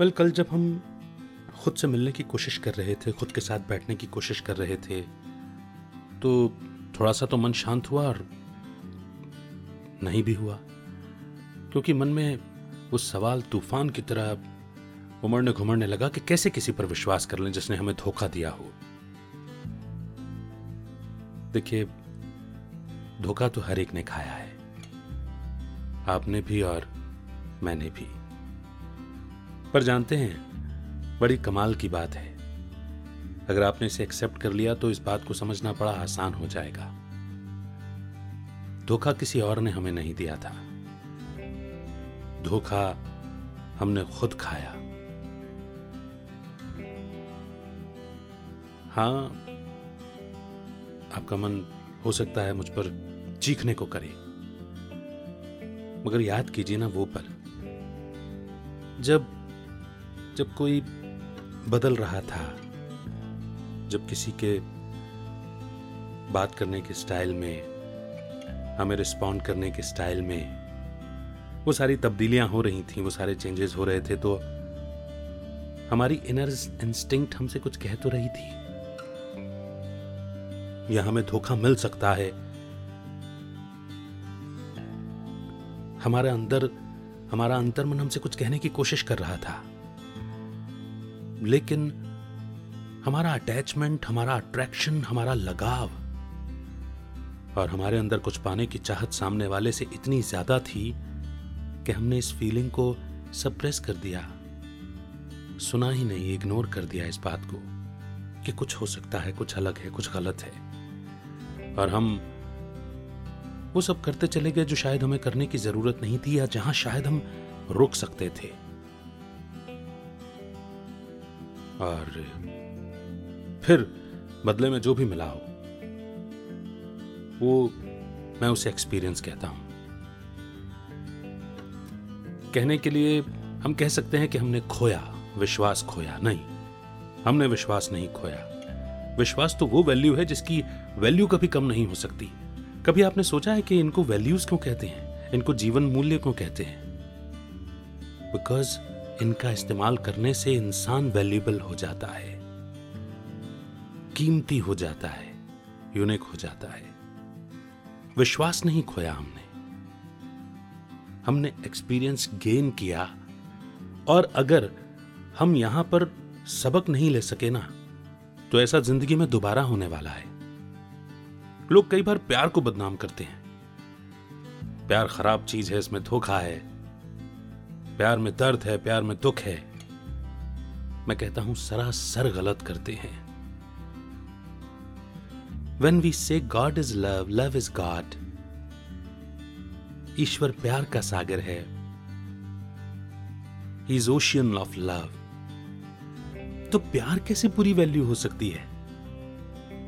Well कल जब हम खुद से मिलने की कोशिश कर रहे थे, खुद के साथ बैठने की कोशिश कर रहे थे तो थोड़ा सा तो मन शांत हुआ और नहीं भी हुआ। क्योंकि मन में वो सवाल, तूफ़ान की तरह उमड़ने घुमड़ने लगा कि कैसे किसी पर विश्वास कर लें जिसने हमें धोखा दिया हो। देखिए, धोखा तो हर एक ने खाया है। आपने भी और मैंने भी। पर जानते हैं, बड़ी कमाल की बात है। अगर आपने इसे एक्सेप्ट कर लिया तो इस बात को समझना बड़ा आसान हो जाएगा। धोखा किसी और ने हमें नहीं दिया था। धोखा हमने खुद खाया। हाँ, आपका मन हो सकता है मुझ पर चीखने को करे। मगर याद कीजिए ना वो पर। जब जब कोई बदल रहा था, जब किसी के बात करने के स्टाइल में, हमें रिस्पॉन्ड करने के स्टाइल में, वो सारी तब्दीलियाँ हो रही थी, वो सारे चेंजेस हो रहे थे तो हमारी इनर इंस्टिंक्ट हमसे कुछ कह तो रही थी। या हमें धोखा मिल सकता है। हमारे अंदर, हमारा अंतर्मन हमसे कुछ कहने की कोशिश कर रहा था। लेकिन हमारा अटैचमेंट हमारा अट्रैक्शन हमारा लगाव और हमारे अंदर कुछ पाने की चाहत सामने वाले से इतनी ज़्यादा थी कि हमने इस फीलिंग को सप्रेस कर दिया। सुना ही नहीं इग्नोर कर दिया इस बात को कि कुछ हो सकता है, कुछ अलग है, कुछ गलत है। और हम वो सब करते चले गए जो शायद हमें करने की ज़रूरत नहीं थी या जहाँ शायद हम रुक सकते थे। और फिर बदले में जो भी मिला हो, वो मैं उसे एक्सपीरियंस कहता हूँ। कहने के लिए हम कह सकते हैं कि हमने खोया, विश्वास खोया, नहीं। हमने विश्वास नहीं खोया। विश्वास तो वो वैल्यू है जिसकी वैल्यू कभी कम नहीं हो सकती। कभी आपने सोचा है कि इनको वैल्यूज़ क्यों कहते हैं? इनको जीवन मूल्य क्यों कहते हैं? बिकॉज़ इनका इस्तेमाल करने से इंसान वैल्यूबल हो जाता है। कीमती हो जाता है। यूनिक हो जाता है। विश्वास नहीं खोया हमने। हमने एक्सपीरियंस गेन किया और अगर हम यहाँ पर सबक नहीं ले सके ना तो ऐसा ज़िंदगी में दोबारा होने वाला है। लोग कई बार प्यार को बदनाम करते हैं। प्यार खराब चीज़ है, इसमें धोखा है। प्यार में दर्द है, प्यार में दुख है। मैं कहता हूँ, सरासर गलत करते हैं। When we say God is love love is God ईश्वर प्यार का सागर है। He is ocean of love तो प्यार कैसे पूरी वैल्यू हो सकती है?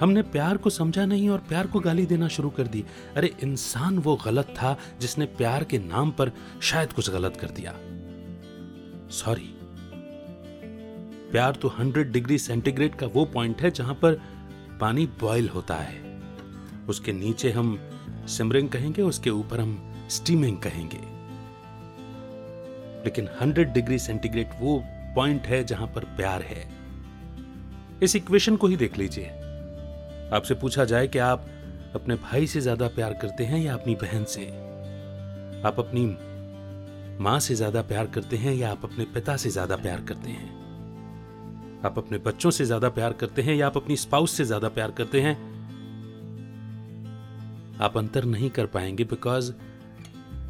हमने प्यार को समझा नहीं और प्यार को गाली देना शुरू कर दी। अरे, इंसान वो गलत था जिसने प्यार के नाम पर शायद कुछ गलत कर दिया। सॉरी प्यार तो 100 डिग्री सेंटीग्रेड का वो पॉइंट है जहाँ पर पानी बॉयल होता है। उसके नीचे हम सिमरिंग कहेंगे, उसके ऊपर हम स्टीमिंग कहेंगे। लेकिन 100 डिग्री सेंटीग्रेड वो पॉइंट है जहाँ पर प्यार है। इस इक्वेशन को ही देख लीजिए। आपसे पूछा जाए कि आप अपने भाई से ज़्यादा प्यार करते हैं या अपनी बहन से? आप अपनी माँ से ज़्यादा प्यार करते हैं या आप अपने पिता से ज़्यादा प्यार करते हैं? आप अपने बच्चों से ज़्यादा प्यार करते हैं या आप अपनी स्पाउस से ज़्यादा प्यार करते हैं? आप अंतर नहीं कर पाएँगे बिकॉज़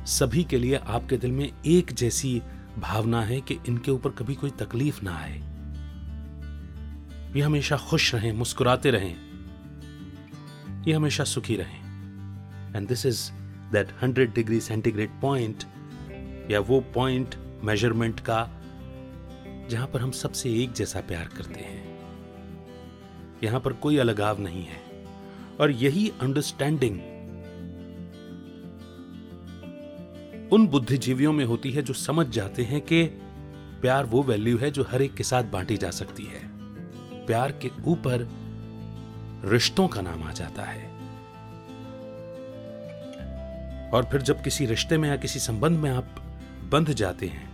सभी के लिए आपके दिल में एक जैसी भावना है कि इनके ऊपर कभी कोई तकलीफ़ ना आए। ये हमेशा खुश रहें, मुस्कुराते रहें। ये हमेशा सुखी रहें। And this is that hundred degree centigrade point या वो पॉइंट मेज़रमेंट का, जहाँ पर हम सबसे एक जैसा प्यार करते हैं। यहाँ पर कोई अलगाव नहीं है। और यही अंडरस्टैंडिंग उन बुद्धिजीवियों में होती है जो समझ जाते हैं कि प्यार वो वैल्यू है जो हर एक के साथ बांटी जा सकती है। प्यार के ऊपर रिश्तों का नाम आ जाता है। और फिर जब किसी रिश्ते में या किसी संबंध में आप बंध जाते हैं,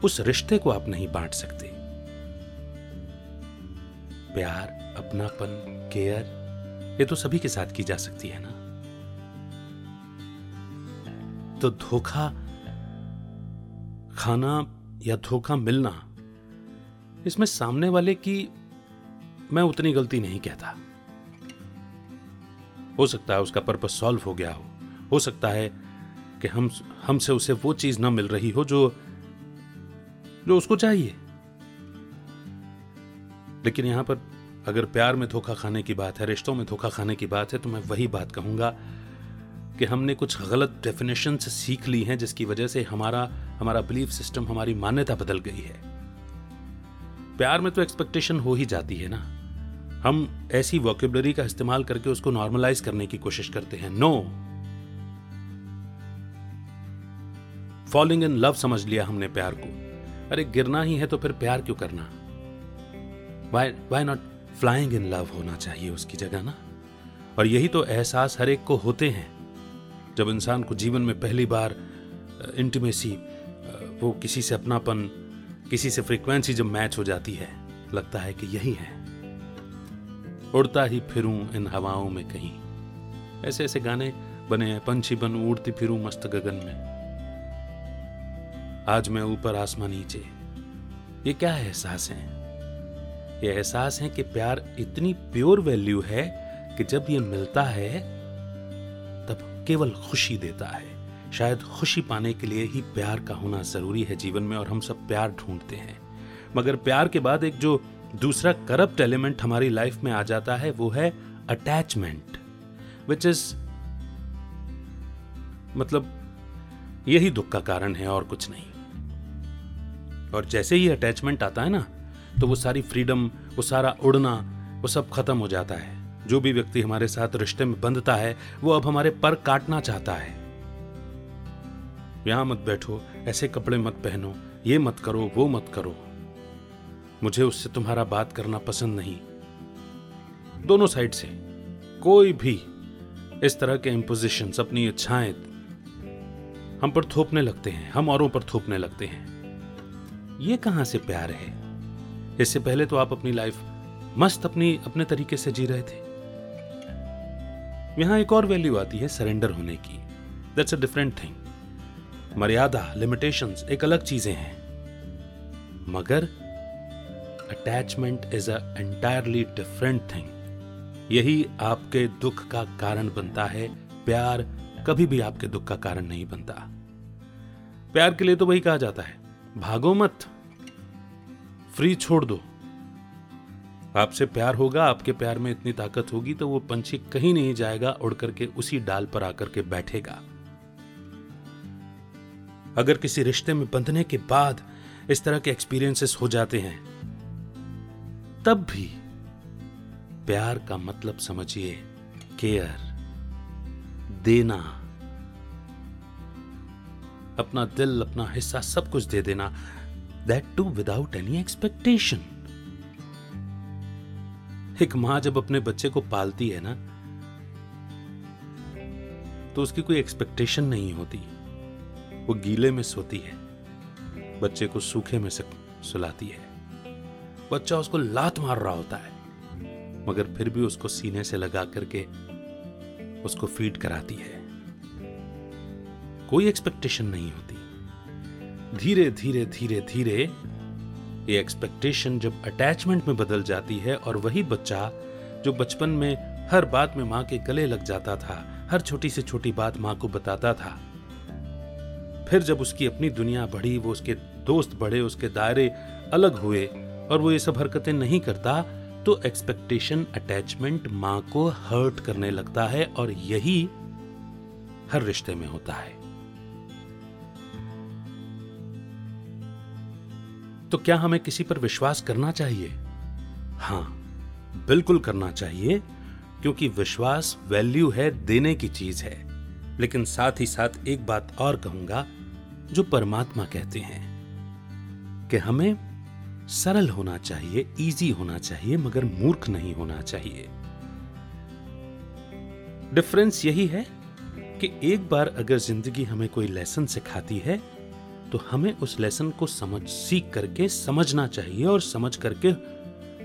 उस रिश्ते को आप नहीं बांट सकते। प्यार, अपनापन, केयर, ये तो सभी के साथ की जा सकती है ना? तो धोखा, खाना या धोखा मिलना, इसमें सामने वाले की मैं उतनी गलती नहीं कहता। हो सकता है उसका पर्पस सॉल्व हो गया हो। हो सकता है कि हम, हमसे उसे वो चीज़ ना मिल रही हो जो जो उसको चाहिए। लेकिन यहाँ पर अगर प्यार में धोखा खाने की बात है, रिश्तों में धोखा खाने की बात है तो मैं वही बात कहूँगा कि हमने कुछ गलत डेफिनेशन सीख ली हैं जिसकी वजह से हमारा हमारा बिलीफ सिस्टम हमारी मान्यता बदल गई है। प्यार में तो एक्सपेक्टेशन हो ही जाती है ना। हम ऐसी वॉकेबलरी का इस्तेमाल करके उसको नॉर्मलाइज करने की कोशिश करते हैं। नो फॉलोइंग इन लव समझ लिया हमने प्यार को। अरे गिरना ही है तो फिर प्यार क्यों करना? Why why not flying in love होना चाहिए उसकी जगह ना? और यही तो एहसास हर एक को होते हैं। जब इंसान को जीवन में पहली बार इंटीमेसी वो किसी से अपनापन, किसी से फ्रीक्वेंसी जब मैच हो जाती है, लगता है कि यही है। उड़ता ही फिरूं इन हवाओं में कहीं। ऐसे ऐसे गाने बने हैं, पंछी बन उड़ती फिरूं मस्त गगन में। आज मैं ऊपर आसमान नीचे। ये क्या एहसास है? ये एहसास है कि प्यार इतनी प्योर वैल्यू है कि जब ये मिलता है, तब केवल खुशी देता है। शायद खुशी पाने के लिए ही प्यार का होना ज़रूरी है जीवन में और हम सब प्यार ढूंढते हैं। मगर प्यार के बाद एक जो दूसरा करप्ट एलिमेंट हमारी लाइफ में आ जाता है, वो है अटैचमेंट विच इज़ मतलब यही दुख का कारण है और कुछ नहीं। और जैसे ही अटैचमेंट आता है ना तो वो सारी फ्रीडम वो सारा उड़ना, वो सब खत्म हो जाता है। जो भी व्यक्ति हमारे साथ रिश्ते में बंधता है, वो अब हमारे पर काटना चाहता है। यहाँ मत बैठो, ऐसे कपड़े मत पहनो, ये मत करो, वो मत करो। मुझे उससे तुम्हारा बात करना पसंद नहीं। दोनों साइड से कोई भी इस तरह के इम्पोजिशन अपनी इच्छाएँ हम पर थोपने लगते हैं, हम औरों पर थोपने लगते हैं। ये कहाँ से प्यार है? इससे पहले तो आप अपनी लाइफ मस्त अपनी, अपने तरीके से जी रहे थे। यहाँ एक और वैल्यू आती है सरेंडर होने की। दैट्स अ डिफरेंट थिंग मर्यादा लिमिटेशंस एक अलग चीज़ें हैं। मगर attachment is a entirely different thing यही आपके दुख का कारण बनता है। प्यार कभी भी आपके दुख का कारण नहीं बनता। प्यार के लिए तो वही कहा जाता है। भागो मत। फ्री छोड़ दो। आपसे प्यार होगा, आपके प्यार में इतनी ताकत होगी तो वो पंछी कहीं नहीं जाएगा, उड़ करके उसी डाल पर आकर के बैठेगा। अगर किसी रिश्ते में बंधने के बाद इस तरह के एक्सपीरियंसेस हो जाते हैं तब भी प्यार का मतलब समझिए, केयर, देना। अपना दिल, अपना हिस्सा, सब कुछ दे देना। That too without any expectation एक माँ जब अपने बच्चे को पालती है ना तो उसकी कोई एक्सपेक्टेशन नहीं होती। वो गीले में सोती है, बच्चे को सूखे में सुलाती है। बच्चा उसको लात मार रहा होता है, मगर फिर भी उसको सीने से लगा करके उसको फ़ीड कराती है। कोई एक्सपेक्टेशन नहीं होती। धीरे धीरे धीरे धीरे ये एक्सपेक्टेशन जब अटैचमेंट में बदल जाती है और वही बच्चा जो बचपन में हर बात में माँ के गले लग जाता था, हर छोटी से छोटी बात माँ को बताता था, फिर जब उसकी अपनी दुनिया बढ़ी, वो उसके दोस्त बढ़े, उसके दायरे अलग हुए और वो ये सब हरकतें नहीं करता तो एक्सपेक्टेशन अटैचमेंट माँ को हर्ट करने लगता है और यही हर रिश्ते में होता है। तो क्या हमें किसी पर विश्वास करना चाहिए? हाँ, बिल्कुल करना चाहिए, क्योंकि विश्वास वैल्यू है, देने की चीज़ है। लेकिन साथ ही साथ एक बात और कहूँगा, जो परमात्मा कहते हैं, कि हमें सरल होना चाहिए इजी होना चाहिए, मगर मूर्ख नहीं होना चाहिए। डिफरेंस यही है कि एक बार अगर ज़िंदगी हमें कोई लेसन सिखाती है तो हमें उस लेसन को समझ, सीख करके समझना चाहिए और समझ करके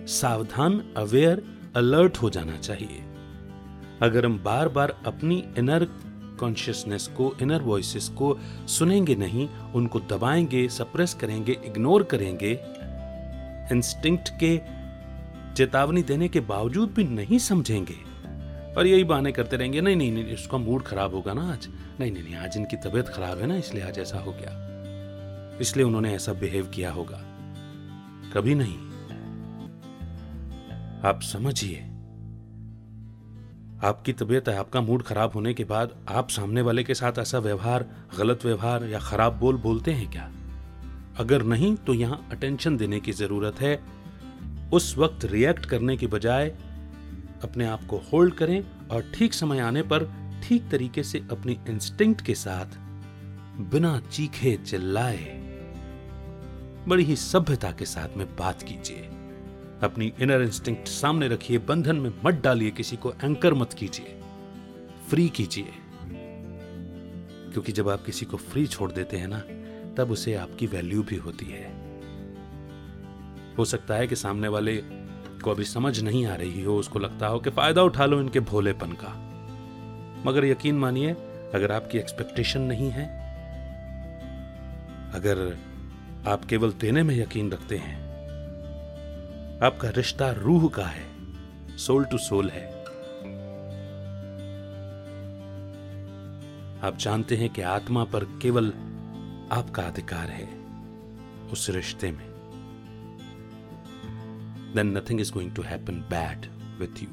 सावधान अवेयर अलर्ट हो जाना चाहिए। अगर हम बार बार अपनी इनर कॉन्शियसनेस को इनर वॉइसेस को सुनेंगे नहीं, उनको दबाएँगे सप्रेस करेंगे इग्नोर करेंगे इंस्टिंक्ट के चेतावनी देने के बावजूद भी नहीं समझेंगे। और यही बहाने करते रहेंगे, नहीं नहीं नहीं उसका मूड खराब होगा ना आज। नहीं नहीं नहीं, आज इनकी तबीयत खराब है ना, इसलिए आज ऐसा हो गया। इसलिए उन्होंने ऐसा बिहेव किया होगा। कभी नहीं। आप समझिए। आपकी तबीयत है आपका मूड खराब होने के बाद आप सामने वाले के साथ ऐसा व्यवहार, गलत व्यवहार या खराब बोल बोलते हैं क्या? अगर नहीं तो यहाँ अटेंशन देने की ज़रूरत है। उस वक्त रिएक्ट करने की बजाय अपने आप को होल्ड करें और ठीक समय आने पर ठीक तरीके से अपनी इंस्टिंक्ट के साथ बिना चीखे चिल्लाए बड़ी ही सभ्यता के साथ में बात कीजिए। अपनी इनर इंस्टिंक्ट सामने रखिए, बंधन में मत डालिए, किसी को एंकर मत कीजिए। फ्री कीजिए। क्योंकि जब आप किसी को फ्री छोड़ देते हैं ना तब उसे आपकी वैल्यू भी होती है। हो सकता है कि सामने वाले को अभी समझ नहीं आ रही हो, उसको लगता हो कि फ़ायदा उठा लो इनके भोलेपन का। मगर यकीन मानिए, अगर आपकी एक्सपेक्टेशन नहीं है, अगर आप केवल देने में यकीन रखते हैं, आपका रिश्ता रूह का है सोल टू सोल है। आप जानते हैं कि आत्मा पर केवल आपका अधिकार है उस रिश्ते में। Then nothing is going to happen bad with you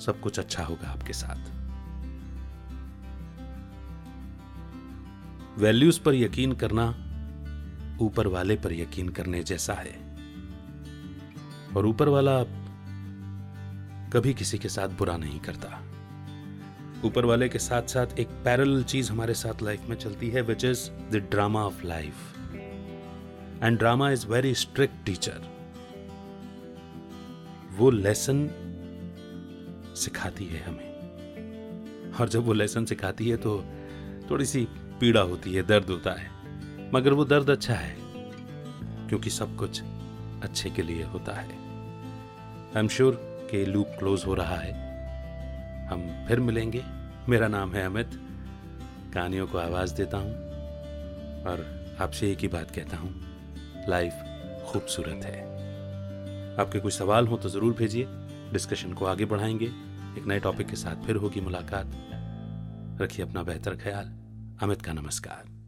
सब कुछ अच्छा होगा आपके साथ। वैल्यूज़ पर यकीन करना ऊपर वाले पर यकीन करने जैसा है। और ऊपर वाला कभी किसी के साथ बुरा नहीं करता। ऊपर वाले के साथ साथ एक पैरल चीज़ हमारे साथ लाइफ में चलती है which is the drama of life and drama is very strict teacher वो लेसन सिखाती है हमें। और जब वो लेसन सिखाती है तो थोड़ी सी पीड़ा होती है, दर्द होता है। मगर वो दर्द अच्छा है, क्योंकि सब कुछ अच्छे के लिए होता है। आई एम श्योर कि लूप क्लोज हो रहा है। हम फिर मिलेंगे। मेरा नाम है अमित। कहानियों को आवाज़ देता हूँ और आपसे एक ही बात कहता हूँ। लाइफ खूबसूरत है। आपके कुछ सवाल हो तो ज़रूर भेजिए। डिस्कशन को आगे बढ़ाएँगे। एक नए टॉपिक के साथ फिर होगी मुलाकात। रखिए अपना बेहतर ख्याल। अमित का नमस्कार।